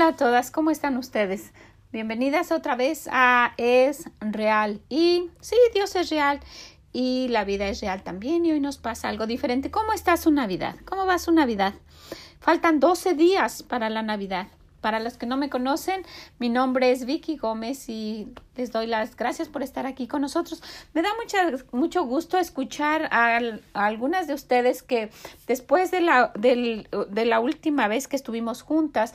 Hola a todas, ¿cómo están ustedes? Bienvenidas otra vez a Es Real. Y sí, Dios es real y la vida es real también y hoy nos pasa algo diferente. ¿Cómo está su Navidad? ¿Cómo va su Navidad? Faltan 12 días para la Navidad. Para los que no me conocen, mi nombre es Vicky Gómez y les doy las gracias por estar aquí con nosotros. Me da mucho gusto escuchar a, algunas de ustedes que después de la, de la última vez que estuvimos juntas,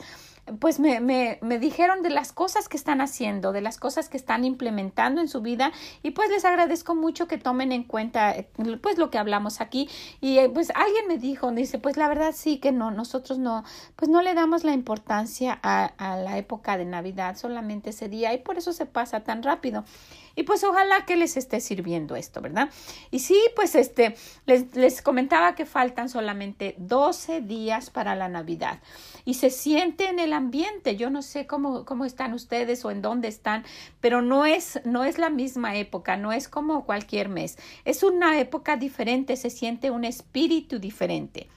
pues me, me, me, dijeron de las cosas que están haciendo, de las cosas que están implementando en su vida y pues les agradezco mucho que tomen en cuenta pues lo que hablamos aquí y eh, pues alguien me dijo, dice pues la verdad sí que no, nosotros no, pues no le damos la importancia a, a la época de Navidad solamente ese día y por eso se pasa tan rápido. Y pues ojalá que les esté sirviendo esto, ¿verdad? Y sí, pues este, les, les comentaba que faltan solamente 12 días para la Navidad y se siente en el ambiente. Yo no sé cómo, cómo están ustedes o en dónde están, pero no es, no es la misma época, no es como cualquier mes. Es una época diferente, se siente un espíritu diferente.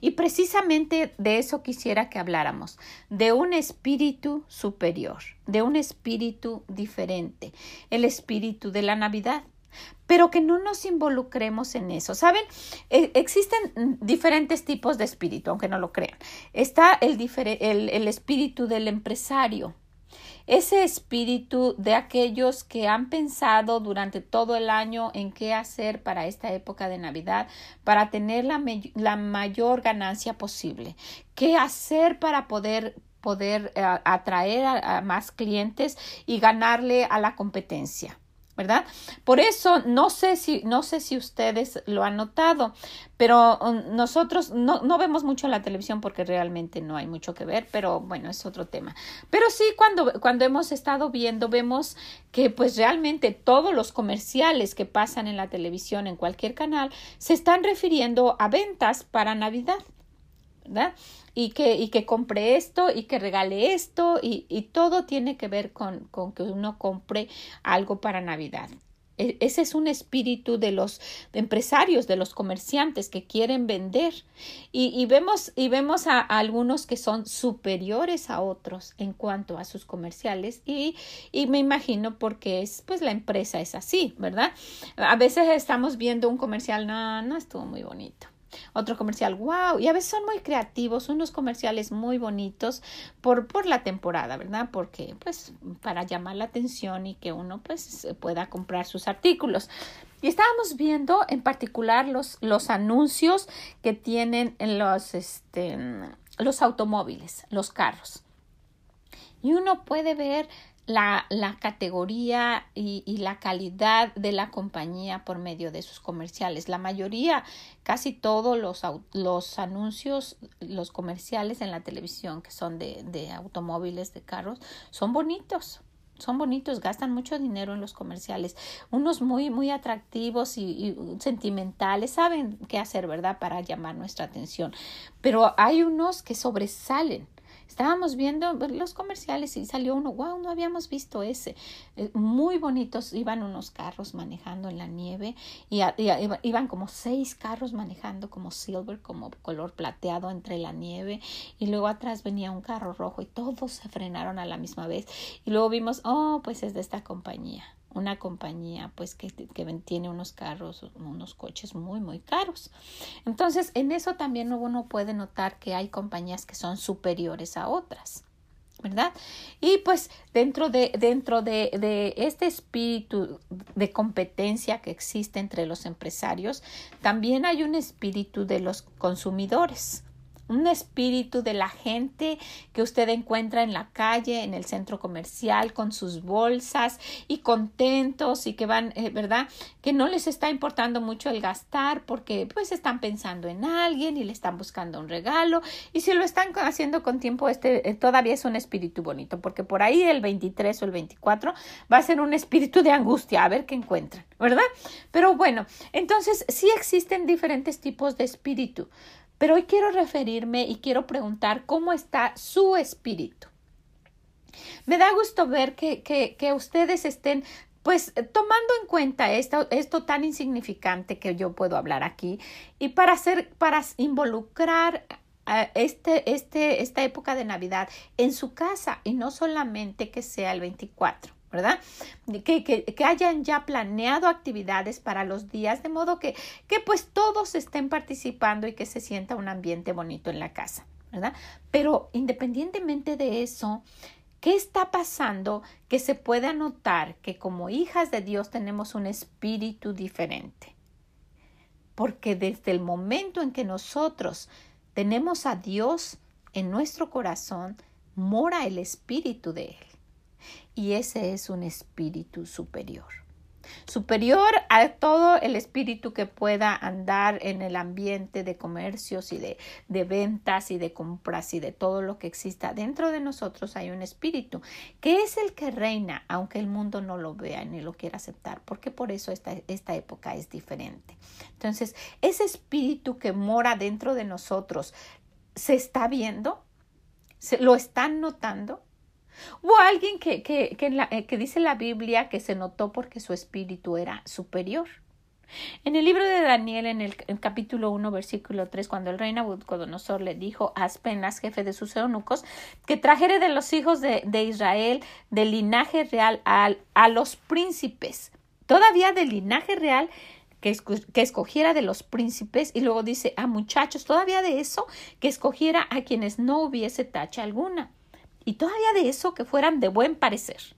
Y precisamente de eso quisiera que habláramos, de un espíritu superior, de un espíritu diferente, el espíritu de la Navidad pero que no nos involucremos en eso. ¿Saben? E, existen diferentes tipos de espíritu, aunque no lo crean. Está el, el, el espíritu del empresario, ese espíritu de aquellos que han pensado durante todo el año en qué hacer para esta época de Navidad, para tener la, la mayor ganancia posible, qué hacer para poder poder eh, atraer a más clientes y ganarle a la competencia. ¿Verdad? Por eso no sé si, no sé si ustedes lo han notado, pero um, nosotros no, no vemos mucho la televisión porque realmente no hay mucho que ver, pero bueno, es otro tema. Pero sí, cuando, cuando hemos estado viendo, vemos que pues realmente todos los comerciales que pasan en la televisión, en cualquier canal, se están refiriendo a ventas para Navidad. ¿Verdad? Y que, y que compre esto y que regale esto y, y todo tiene que ver con, con, que uno compre algo para Navidad. E, ese es un espíritu de los empresarios, de los comerciantes que quieren vender. Y, y vemos, y vemos a, a, algunos que son superiores a otros en cuanto a sus comerciales. Y, y me imagino porque es, pues la empresa es así, ¿verdad? A veces estamos viendo un comercial, no, no estuvo muy bonito otro comercial, wow, y a veces son muy creativos, unos comerciales muy bonitos por, por la temporada, ¿verdad? Porque pues para llamar la atención y que uno pues pueda comprar sus artículos. Y estábamos viendo en particular los, los anuncios que tienen en los, este, los automóviles, los carros. Y uno puede ver la, la categoría y, y, la calidad de la compañía por medio de sus comerciales. La mayoría, casi todos los, los anuncios, los comerciales en la televisión que son de, de automóviles, de carros, son bonitos son bonitos, gastan mucho dinero en los comerciales, unos muy, muy atractivos y, y, sentimentales, saben qué hacer, ¿verdad? Para llamar nuestra atención. Pero hay unos que sobresalen Estábamos viendo los comerciales y salió uno, wow, no habíamos visto ese. Eh, muy bonitos, iban unos carros manejando en la nieve y, iban como seis carros manejando como silver, como color plateado entre la nieve y luego atrás venía un carro rojo y todos se frenaron a la misma vez y luego vimos, oh, pues es de esta compañía una compañía pues que, que tiene unos carros, unos coches muy muy caros. Entonces en eso también uno puede notar que hay compañías que son superiores a otras. ¿verdad? Y pues dentro de, dentro de, de, este espíritu de competencia que existe entre los empresarios, también hay un espíritu de los consumidores un espíritu de la gente que usted encuentra en la calle, en el centro comercial, con sus bolsas y contentos y que van, eh, ¿verdad? Que no les está importando mucho el gastar porque pues están pensando en alguien y le están buscando un regalo y si lo están haciendo con tiempo, este eh, todavía es un espíritu bonito porque por ahí el 23 o el 24 va a ser un espíritu de angustia, a ver qué encuentran, ¿verdad? Pero bueno, entonces sí existen diferentes tipos de espíritu. Pero hoy quiero referirme y quiero preguntar cómo está su espíritu. Me da gusto ver que, que, que ustedes estén pues tomando en cuenta esto, esto tan insignificante que yo puedo hablar aquí y para hacer, para involucrar este, este, esta época de Navidad en su casa y no solamente que sea el 24. ¿Verdad? Que, que, que, hayan ya planeado actividades para los días, de modo que, que pues todos estén participando y que se sienta un ambiente bonito en la casa, ¿verdad? Pero independientemente de eso, ¿qué está pasando? Que se pueda notar que como hijas de Dios tenemos un espíritu diferente. Porque desde el momento en que nosotros tenemos a Dios en nuestro corazón, mora el espíritu de Él y ese es un espíritu superior. Superior a todo el espíritu que pueda andar en el ambiente de comercios y de, de, ventas y de compras y de todo lo que exista. Dentro de nosotros hay un espíritu que es el que reina, aunque el mundo no lo vea ni lo quiera aceptar, porque por eso esta, esta época es diferente. Entonces, ese espíritu que mora dentro de nosotros, ¿se está viendo? ¿Se, ¿Lo están notando? Hubo alguien que, que, que, la, eh, que dice la Biblia que se notó porque su espíritu era superior. En el libro de Daniel, en el, capítulo 1, versículo 3, cuando el rey Nabucodonosor le dijo a Aspenas, jefe de sus eunucos, que trajere de los hijos de, de Israel, del linaje real, a, a, los príncipes, todavía del linaje real, que, que, escogiera de los príncipes, y luego dice a muchachos, todavía de eso, que escogiera a quienes no hubiese tacha alguna y todavía de eso que fueran de buen parecer.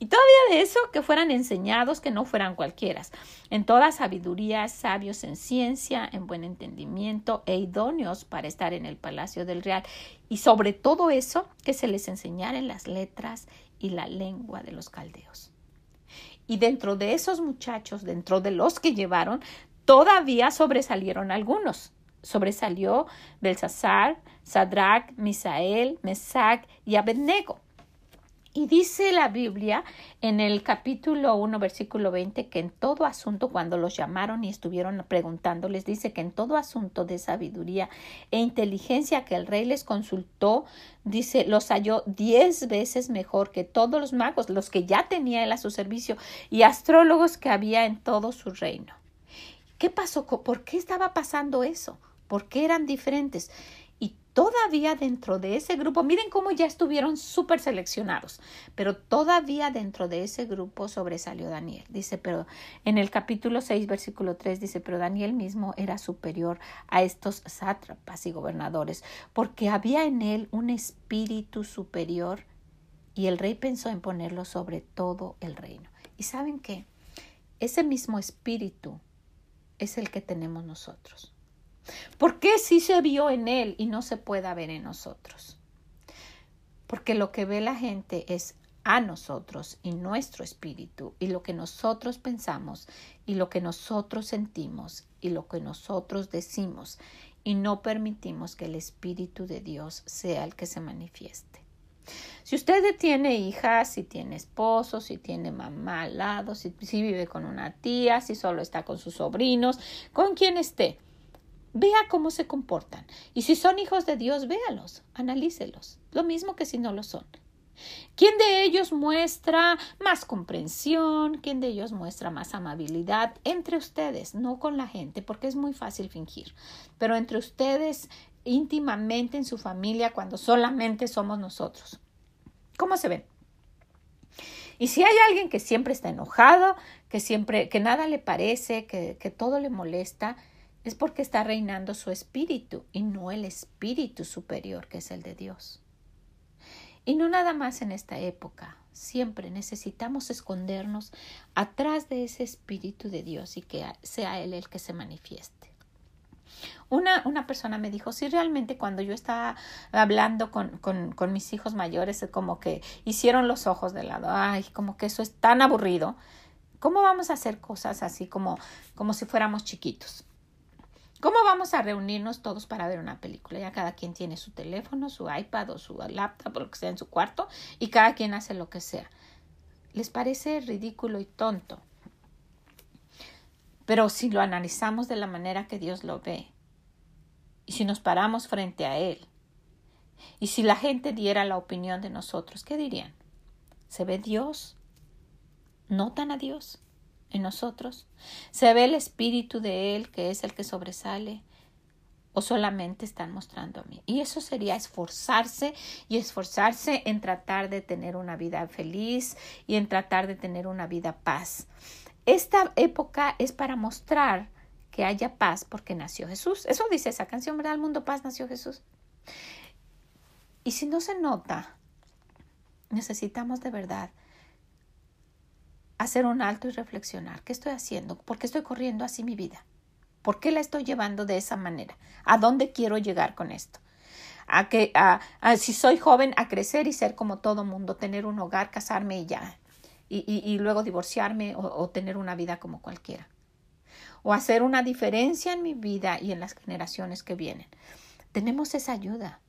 Y todavía de eso que fueran enseñados, que no fueran cualquiera, en toda sabiduría, sabios en ciencia, en buen entendimiento e idóneos para estar en el palacio del real. Y sobre todo eso, que se les enseñara en las letras y la lengua de los caldeos. Y dentro de esos muchachos, dentro de los que llevaron, todavía sobresalieron algunos sobresalió Belsasar, Sadrach, Misael, Mesac y Abednego. Y dice la Biblia en el capítulo 1, versículo 20, que en todo asunto, cuando los llamaron y estuvieron preguntándoles, dice que en todo asunto de sabiduría e inteligencia que el rey les consultó, dice, los halló diez veces mejor que todos los magos, los que ya tenía él a su servicio, y astrólogos que había en todo su reino. ¿Qué pasó? ¿Por qué estaba pasando eso? ¿Por qué eran diferentes? Y todavía dentro de ese grupo, miren cómo ya estuvieron súper seleccionados, pero todavía dentro de ese grupo sobresalió Daniel. Dice, pero en el capítulo 6, versículo 3 dice, pero Daniel mismo era superior a estos sátrapas y gobernadores, porque había en él un espíritu superior y el rey pensó en ponerlo sobre todo el reino. ¿Y saben qué? Ese mismo espíritu es el que tenemos nosotros. ¿Por qué sí se vio en él y no se puede ver en nosotros? Porque lo que ve la gente es a nosotros y nuestro espíritu y lo que nosotros pensamos y lo que nosotros sentimos y lo que nosotros decimos y no permitimos que el espíritu de Dios sea el que se manifieste. Si usted tiene hijas, si tiene esposo, si tiene mamá al lado, si, si vive con una tía, si solo está con sus sobrinos, con quien esté, Vea cómo se comportan. Y si son hijos de Dios, véalos, analícelos. Lo mismo que si no lo son. ¿Quién de ellos muestra más comprensión? ¿Quién de ellos muestra más amabilidad? Entre ustedes, no con la gente, porque es muy fácil fingir, pero entre ustedes íntimamente en su familia cuando solamente somos nosotros. ¿Cómo se ven? Y si hay alguien que siempre está enojado, que siempre, que nada le parece, que, que todo le molesta, es porque está reinando su espíritu y no el espíritu superior que es el de Dios. Y no nada más en esta época, siempre necesitamos escondernos atrás de ese espíritu de Dios y que sea Él el que se manifieste. Una, una persona me dijo, si realmente cuando yo estaba hablando con, con, con mis hijos mayores, como que hicieron los ojos de lado, ay, como que eso es tan aburrido, ¿cómo vamos a hacer cosas así como, como si fuéramos chiquitos? ¿Cómo vamos a reunirnos todos para ver una película? Ya cada quien tiene su teléfono, su iPad o su laptop o lo que sea en su cuarto y cada quien hace lo que sea. ¿Les parece ridículo y tonto? Pero si lo analizamos de la manera que Dios lo ve y si nos paramos frente a Él y si la gente diera la opinión de nosotros, ¿qué dirían? ¿Se ve Dios? ¿Notan a Dios? En nosotros. Se ve el espíritu de Él, que es el que sobresale. o solamente están mostrando a mí. Y eso sería esforzarse y esforzarse en tratar de tener una vida feliz y en tratar de tener una vida paz. Esta época es para mostrar que haya paz porque nació Jesús. Eso dice esa canción, ¿verdad? Al mundo paz nació Jesús. Y si no se nota, necesitamos de verdad hacer un alto y reflexionar. ¿Qué estoy haciendo? ¿Por qué estoy corriendo así mi vida? ¿Por qué la estoy llevando de esa manera? ¿A dónde quiero llegar con esto? A que, a, si soy joven, a crecer y ser como todo mundo, tener un hogar, casarme y ya, y, y, luego divorciarme o, o tener una vida como cualquiera. O hacer una diferencia en mi vida y en las generaciones que vienen. Tenemos esa ayuda.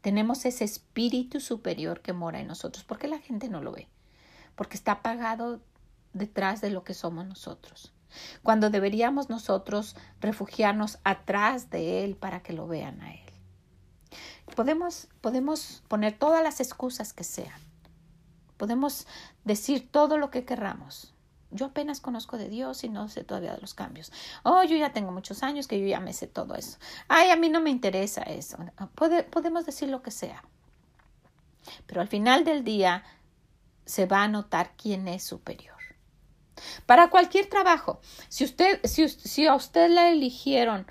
Tenemos ese espíritu superior que mora en nosotros. ¿Por qué la gente no lo ve? Porque está apagado detrás de lo que somos nosotros cuando deberíamos nosotros refugiarnos atrás de Él para que lo vean a Él. Podemos, podemos poner todas las excusas que sean. Podemos decir todo lo que querramos. Yo apenas conozco de Dios y no sé todavía de los cambios. Oh, yo ya tengo muchos años que yo ya me sé todo eso. Ay, a mí no me interesa eso. podemos decir lo que sea. Pero al final del día se va a notar quién es superior. Para cualquier trabajo, si, usted, si, si a usted la eligieron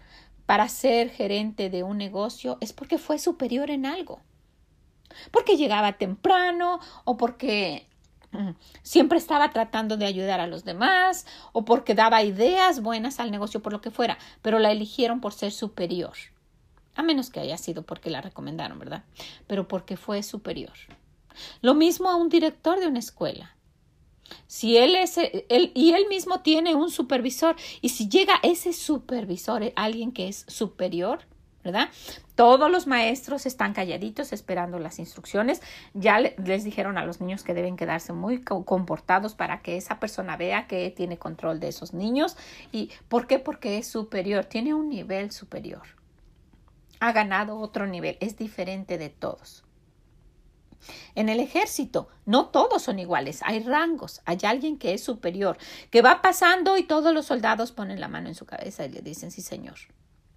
para ser gerente de un negocio, es porque fue superior en algo. Porque llegaba temprano o porque mm, siempre estaba tratando de ayudar a los demás o porque daba ideas buenas al negocio por lo que fuera, pero la eligieron por ser superior. A menos que haya sido porque la recomendaron, ¿verdad? Pero porque fue superior. Lo mismo a un director de una escuela. Si él es, él, y él mismo tiene un supervisor, y si llega ese supervisor, alguien que es superior, ¿verdad? Todos los maestros están calladitos esperando las instrucciones. Ya les dijeron a los niños que deben quedarse muy comportados para que esa persona vea que tiene control de esos niños. ¿Y por qué? Porque es superior, tiene un nivel superior. Ha ganado otro nivel, es diferente de todos. En el ejército no todos son iguales, hay rangos, hay alguien que es superior, que va pasando y todos los soldados ponen la mano en su cabeza y le dicen sí señor,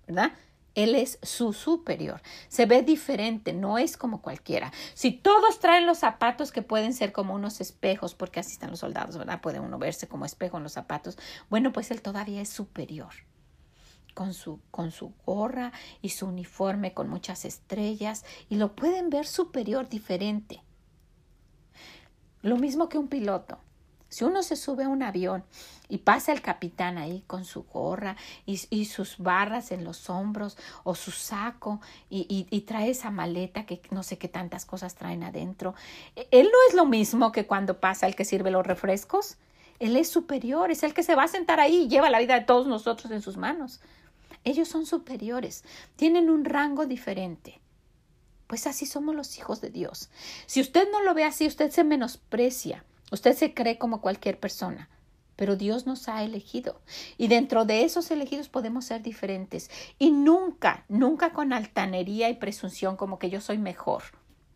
¿verdad? Él es su superior. Se ve diferente, no es como cualquiera. Si todos traen los zapatos que pueden ser como unos espejos, porque así están los soldados, ¿verdad? Puede uno verse como espejo en los zapatos. Bueno, pues él todavía es superior con su, con su gorra y su uniforme con muchas estrellas y lo pueden ver superior, diferente. Lo mismo que un piloto. Si uno se sube a un avión y pasa el capitán ahí con su gorra y, y sus barras en los hombros o su saco y, y, trae esa maleta que no sé qué tantas cosas traen adentro, e, él no es lo mismo que cuando pasa el que sirve los refrescos. Él es superior, es el que se va a sentar ahí y lleva la vida de todos nosotros en sus manos. Ellos son superiores, tienen un rango diferente. Pues así somos los hijos de Dios. Si usted no lo ve así, usted se menosprecia, usted se cree como cualquier persona. Pero Dios nos ha elegido y dentro de esos elegidos podemos ser diferentes y nunca, nunca con altanería y presunción como que yo soy mejor,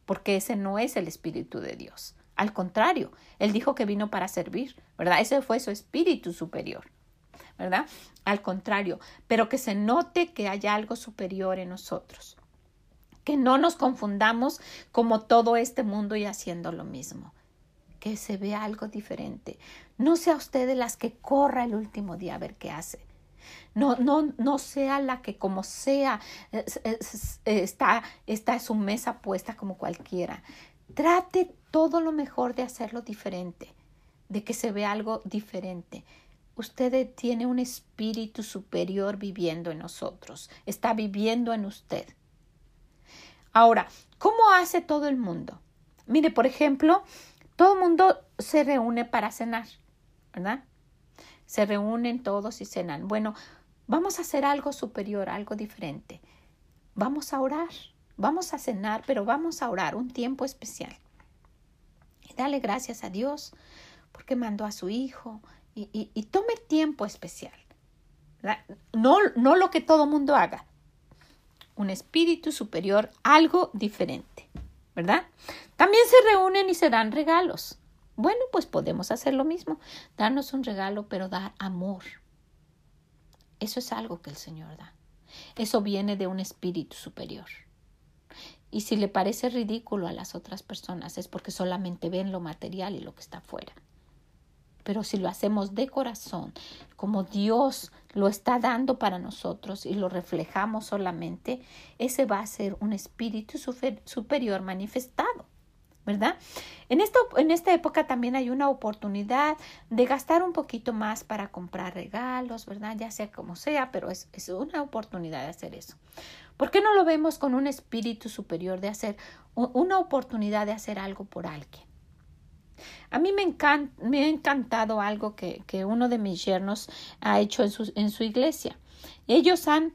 porque ese no es el espíritu de Dios. Al contrario, Él dijo que vino para servir, ¿verdad? Ese fue su espíritu superior. ¿Verdad? Al contrario, pero que se note que hay algo superior en nosotros. Que no nos confundamos como todo este mundo y haciendo lo mismo. Que se vea algo diferente. No sea usted de las que corra el último día a ver qué hace. No, no, no sea la que como sea está, está en su mesa puesta como cualquiera. Trate todo lo mejor de hacerlo diferente, de que se vea algo diferente. Usted tiene un espíritu superior viviendo en nosotros, está viviendo en usted. Ahora, ¿cómo hace todo el mundo? Mire, por ejemplo, todo el mundo se reúne para cenar, ¿verdad? Se reúnen todos y cenan. Bueno, vamos a hacer algo superior, algo diferente. Vamos a orar, vamos a cenar, pero vamos a orar un tiempo especial. Y dale gracias a Dios porque mandó a su Hijo y, tome tiempo especial. No, no lo que todo mundo haga. Un espíritu superior, algo diferente, ¿verdad? También se reúnen y se dan regalos. Bueno, pues podemos hacer lo mismo, darnos un regalo, pero dar amor. Eso es algo que el Señor da. Eso viene de un espíritu superior. Y si le parece ridículo a las otras personas es porque solamente ven lo material y lo que está afuera. Pero si lo hacemos de corazón, como Dios lo está dando para nosotros y lo reflejamos solamente, ese va a ser un espíritu superior manifestado. ¿verdad? En esta, en esta época también hay una oportunidad de gastar un poquito más para comprar regalos, ¿verdad? Ya sea como sea, pero es, es una oportunidad de hacer eso. ¿Por qué no lo vemos con un espíritu superior de hacer una oportunidad de hacer algo por alguien? A mí me, me ha encantado algo que, que, uno de mis yernos ha hecho en su, en su iglesia. Ellos han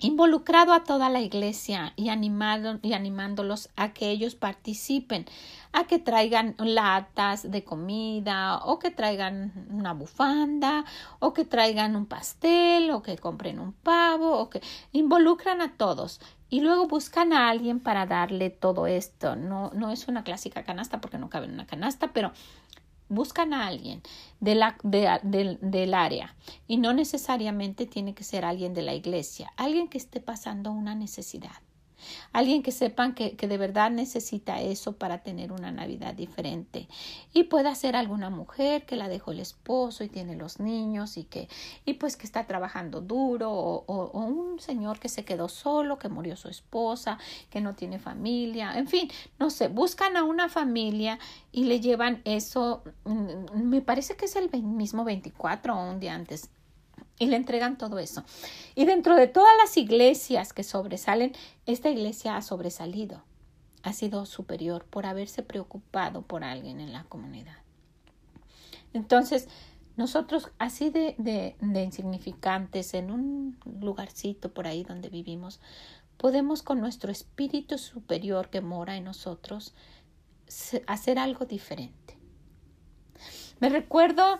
involucrado a toda la iglesia y, animado, y animándolos a que ellos participen, a que traigan latas de comida o que traigan una bufanda o que traigan un pastel o que compren un pavo o que involucran a todos y luego buscan a alguien para darle todo esto. No, no es una clásica canasta porque no cabe en una canasta, pero buscan a alguien de la, del área y no necesariamente tiene que ser alguien de la iglesia, alguien que esté pasando una necesidad. Alguien que sepan que, que, de verdad necesita eso para tener una Navidad diferente. Y puede ser alguna mujer que la dejó el esposo y tiene los niños y que, y pues que está trabajando duro, o, o un señor que se quedó solo, que murió su esposa, que no tiene familia, en fin, no sé, buscan a una familia y le llevan eso, mm, me parece que es el mismo 24 o un día antes y le entregan todo eso. Y dentro de todas las iglesias que sobresalen, esta iglesia ha sobresalido, ha sido superior por haberse preocupado por alguien en la comunidad. Entonces, nosotros así de, de, de insignificantes en un lugarcito por ahí donde vivimos, podemos con nuestro espíritu superior que mora en nosotros hacer algo diferente. Me recuerdo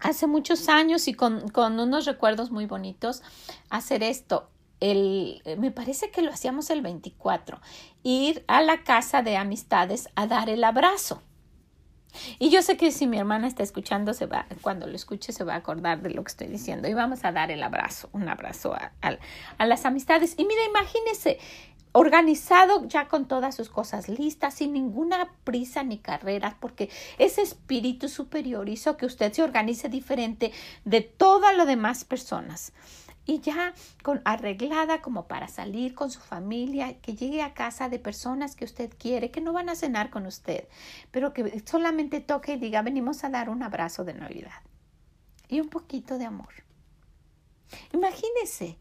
hace muchos años y con, unos recuerdos muy bonitos hacer esto. El, me parece que lo hacíamos el 24, ir a la casa de amistades a dar el abrazo. Y yo sé que si mi hermana está escuchando, se va, cuando lo escuche se va a acordar de lo que estoy diciendo. Y vamos a dar el abrazo, un abrazo a, a las amistades. Y mira, imagínese, organizado ya con todas sus cosas listas, sin ninguna prisa ni carreras, porque ese espíritu superior hizo que usted se organice diferente de todas las demás personas. Y ya con arreglada como para salir con su familia, que llegue a casa de personas que usted quiere, que no van a cenar con usted, pero que solamente toque y diga, venimos a dar un abrazo de Navidad y un poquito de amor. Imagínese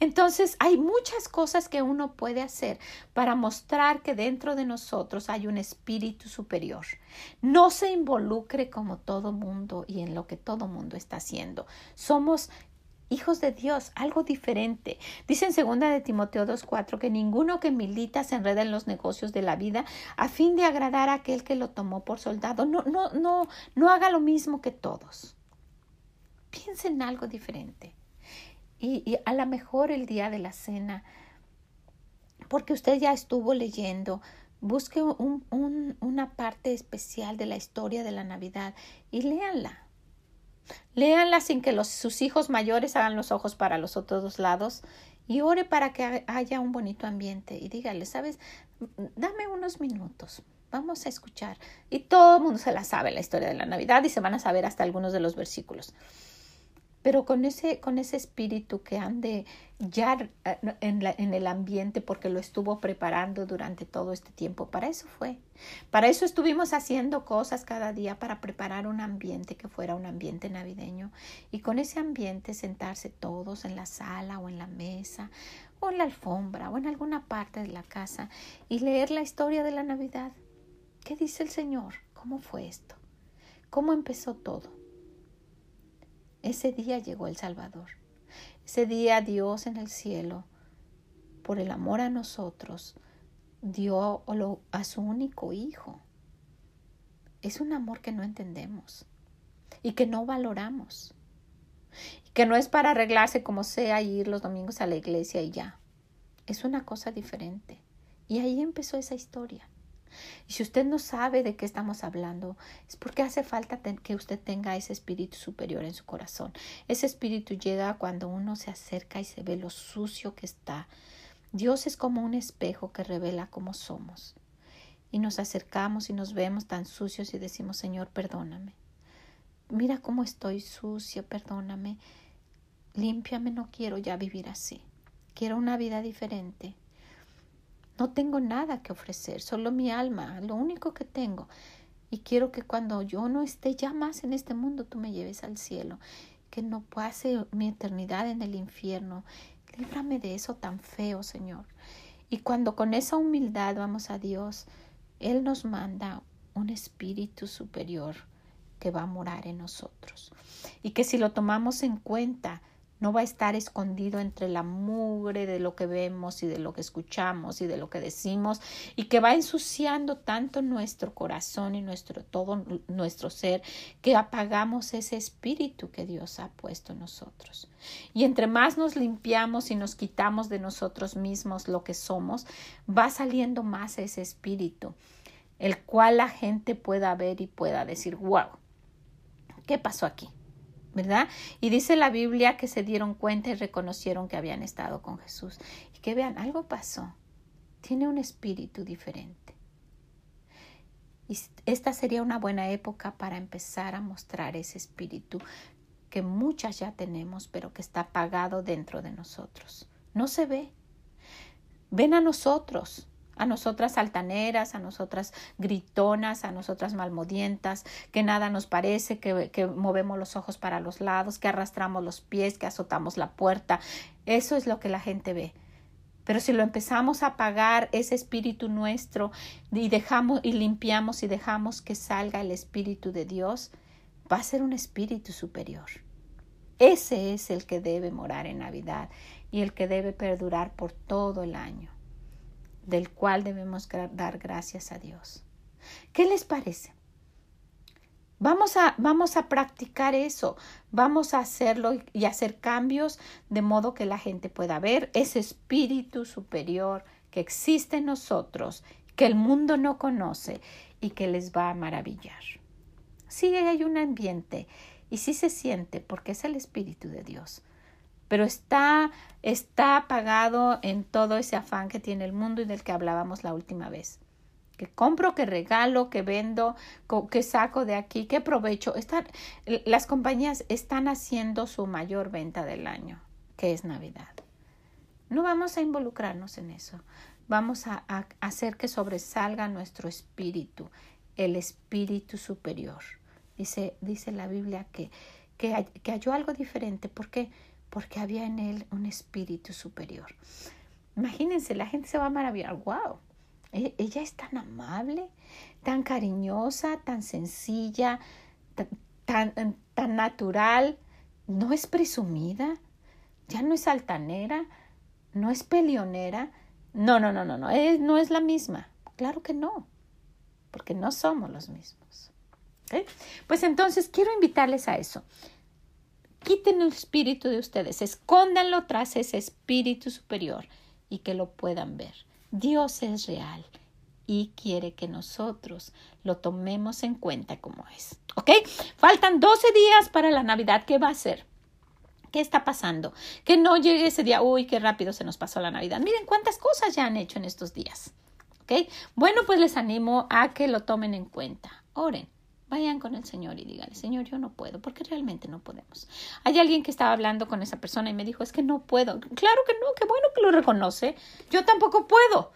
entonces hay muchas cosas que uno puede hacer para mostrar que dentro de nosotros hay un espíritu superior. No se involucre como todo mundo y en lo que todo mundo está haciendo. Somos hijos de Dios, algo diferente. Dice en segunda de Timoteo 2:4 que ninguno que milita se enreda en los negocios de la vida a fin de agradar a aquel que lo tomó por soldado. No no no no haga lo mismo que todos. Piensa en algo diferente y, a lo mejor el día de la cena, porque usted ya estuvo leyendo, busque un, una parte especial de la historia de la Navidad y léanla. Léanla sin que los, sus hijos mayores hagan los ojos para los otros dos lados y ore para que haya un bonito ambiente y dígale, sabes, dame unos minutos, vamos a escuchar. Y todo el mundo se la sabe la historia de la Navidad y se van a saber hasta algunos de los versículos pero con ese, con ese espíritu que ande ya eh, en, la, en el ambiente porque lo estuvo preparando durante todo este tiempo. Para eso fue. Para eso estuvimos haciendo cosas cada día para preparar un ambiente que fuera un ambiente navideño y con ese ambiente sentarse todos en la sala o en la mesa o en la alfombra o en alguna parte de la casa y leer la historia de la Navidad. ¿Qué dice el Señor? ¿Cómo fue esto? ¿Cómo empezó todo? Ese día llegó el Salvador. Ese día Dios en el cielo, por el amor a nosotros, dio a su único hijo. Es un amor que no entendemos y que no valoramos. Y que no es para arreglarse como sea y ir los domingos a la iglesia y ya. Es una cosa diferente. Y ahí empezó esa historia. Y si usted no sabe de qué estamos hablando, es porque hace falta que usted tenga ese espíritu superior en su corazón. Ese espíritu llega cuando uno se acerca y se ve lo sucio que está. Dios es como un espejo que revela cómo somos. Y nos acercamos y nos vemos tan sucios y decimos, Señor, perdóname. Mira cómo estoy sucio, perdóname. Límpiame, no quiero ya vivir así. Quiero una vida diferente. No tengo nada que ofrecer, solo mi alma, lo único que tengo. Y quiero que cuando yo no esté ya más en este mundo, tú me lleves al cielo, que no pase mi eternidad en el infierno. Líbrame de eso tan feo, Señor. Y cuando con esa humildad vamos a Dios, Él nos manda un espíritu superior que va a morar en nosotros. Y que si lo tomamos en cuenta, no va a estar escondido entre la mugre de lo que vemos y de lo que escuchamos y de lo que decimos y que va ensuciando tanto nuestro corazón y nuestro todo nuestro ser que apagamos ese espíritu que Dios ha puesto en nosotros. Y entre más nos limpiamos y nos quitamos de nosotros mismos lo que somos, va saliendo más ese espíritu, el cual la gente pueda ver y pueda decir, wow, ¿qué pasó aquí? ¿Verdad? Y dice la Biblia que se dieron cuenta y reconocieron que habían estado con Jesús. Y que vean, algo pasó. Tiene un espíritu diferente. Y esta sería una buena época para empezar a mostrar ese espíritu que muchas ya tenemos, pero que está apagado dentro de nosotros. No se ve. Ven a nosotros, a nosotras altaneras, a nosotras gritonas, a nosotras malmodientas, que nada nos parece, que, movemos los ojos para los lados, que arrastramos los pies, que azotamos la puerta. Eso es lo que la gente ve. Pero si lo empezamos a apagar ese espíritu nuestro y dejamos y limpiamos y dejamos que salga el espíritu de Dios, va a ser un espíritu superior. Ese es el que debe morar en Navidad y el que debe perdurar por todo el año del cual debemos dar gracias a Dios. ¿Qué les parece? Vamos a, vamos a practicar eso, vamos a hacerlo y hacer cambios de modo que la gente pueda ver ese espíritu superior que existe en nosotros, que el mundo no conoce y que les va a maravillar. Sí hay un ambiente y sí se siente porque es el Espíritu de Dios pero está, está apagado en todo ese afán que tiene el mundo y del que hablábamos la última vez. Que compro, que regalo, que vendo, que saco de aquí, que provecho. Están, las compañías están haciendo su mayor venta del año, que es Navidad. No vamos a involucrarnos en eso. Vamos a, hacer que sobresalga nuestro espíritu, el espíritu superior. Dice, dice la Biblia que, que, que halló algo diferente. ¿Por qué? porque había en él un espíritu superior. Imagínense, la gente se va a maravillar, wow, e-, ella es tan amable, tan cariñosa, tan sencilla, tan, tan, natural, no es presumida, ya no es altanera, no es peleonera, no, no, no, no, no, es, no es la misma, claro que no, porque no somos los mismos. Pues entonces quiero invitarles a eso. Quiten el espíritu de ustedes, escóndanlo tras ese espíritu superior y que lo puedan ver. Dios es real y quiere que nosotros lo tomemos en cuenta como es. ¿Ok? Faltan 12 días para la Navidad. ¿Qué va a ser? ¿Qué está pasando? Que no llegue ese día, uy, qué rápido se nos pasó la Navidad. Miren cuántas cosas ya han hecho en estos días. ¿Ok? Bueno, pues les animo a que lo tomen en cuenta. Oren. Vayan con el Señor y díganle, Señor, yo no puedo, porque realmente no podemos. Hay alguien que estaba hablando con esa persona y me dijo, es que no puedo. Claro que no, qué bueno que lo reconoce. Yo tampoco puedo.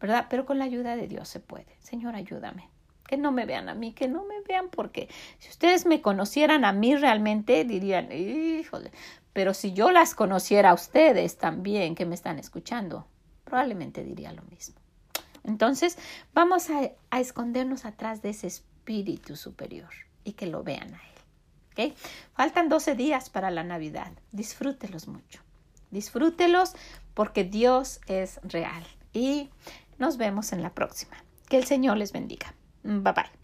¿Verdad? Pero con la ayuda de Dios se puede. Señor, ayúdame. Que no me vean a mí, que no me vean, porque si ustedes me conocieran a mí realmente, dirían, híjole, pero si yo las conociera a ustedes también que me están escuchando, probablemente diría lo mismo. Entonces, vamos a, a escondernos atrás de ese espíritu espíritu superior y que lo vean a él. ¿okay? Faltan 12 días para la Navidad. Disfrútelos mucho. Disfrútelos porque Dios es real. Y nos vemos en la próxima. Que el Señor les bendiga. Bye bye.